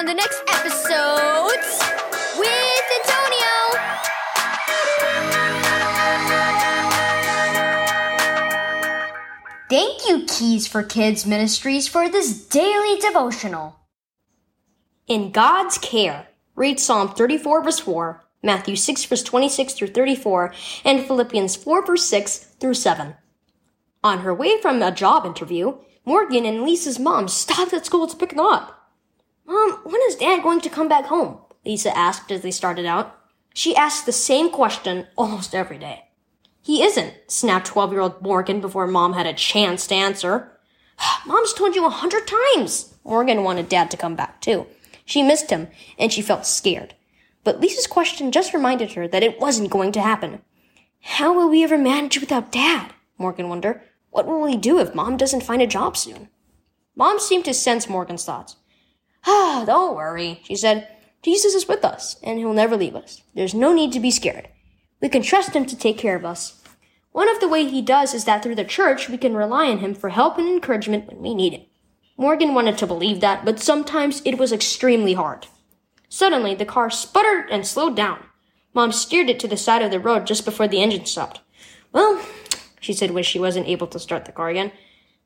on the next episode with Antonio. Thank you, Keys for Kids Ministries, for this daily devotional. In God's care, read Psalm 34 verse 4, Matthew 6 verse 26 through 34, and Philippians 4 verse 6 through 7. On her way from a job interview, Morgan and Lisa's mom stopped at school to pick them up. Mom, when is Dad going to come back home? Lisa asked as they started out. She asked the same question almost every day. He isn't, snapped 12 year old Morgan before Mom had a chance to answer. Mom's told you a hundred times. Morgan wanted Dad to come back too. She missed him, and she felt scared. But Lisa's question just reminded her that it wasn't going to happen. How will we ever manage without Dad? Morgan wondered. What will we do if Mom doesn't find a job soon? Mom seemed to sense Morgan's thoughts. Ah, don't worry, she said. Jesus is with us, and he'll never leave us. There's no need to be scared. We can trust him to take care of us. One of the ways he does is that through the church, we can rely on him for help and encouragement when we need it. Morgan wanted to believe that, but sometimes it was extremely hard. Suddenly, the car sputtered and slowed down. Mom steered it to the side of the road just before the engine stopped. Well, she said when she wasn't able to start the car again.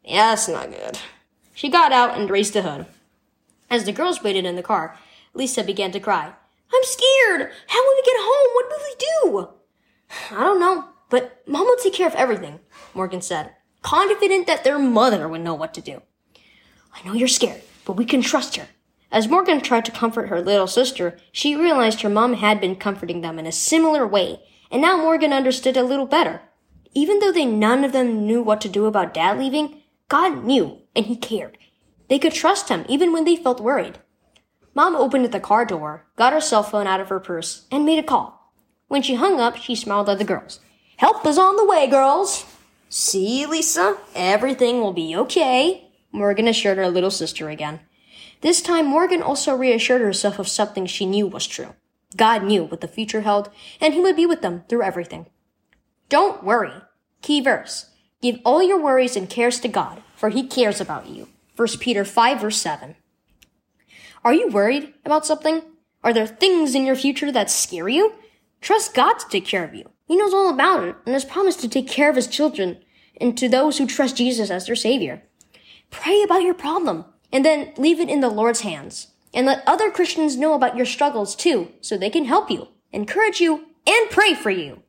Yeah, that's not good. She got out and raised the hood. As the girls waited in the car, Lisa began to cry. I'm scared. How will we get home? What will we do? I don't know, but Mom will take care of everything, Morgan said, confident that their mother would know what to do. I know you're scared, but we can trust her. As Morgan tried to comfort her little sister, she realized her mom had been comforting them in a similar way, and now Morgan understood a little better. Even though they none of them knew what to do about dad leaving, God knew, and he cared. They could trust him even when they felt worried. Mom opened the car door, got her cell phone out of her purse, and made a call. When she hung up, she smiled at the girls. Help is on the way, girls! See, Lisa, everything will be okay, Morgan assured her little sister again. This time, Morgan also reassured herself of something she knew was true. God knew what the future held, and He would be with them through everything. Don't worry. Key verse. Give all your worries and cares to God, for He cares about you. 1 Peter 5 verse 7. Are you worried about something? Are there things in your future that scare you? Trust God to take care of you. He knows all about it and has promised to take care of His children and to those who trust Jesus as their Savior. Pray about your problem and then leave it in the Lord's hands. And let other Christians know about your struggles too so they can help you, encourage you, and pray for you.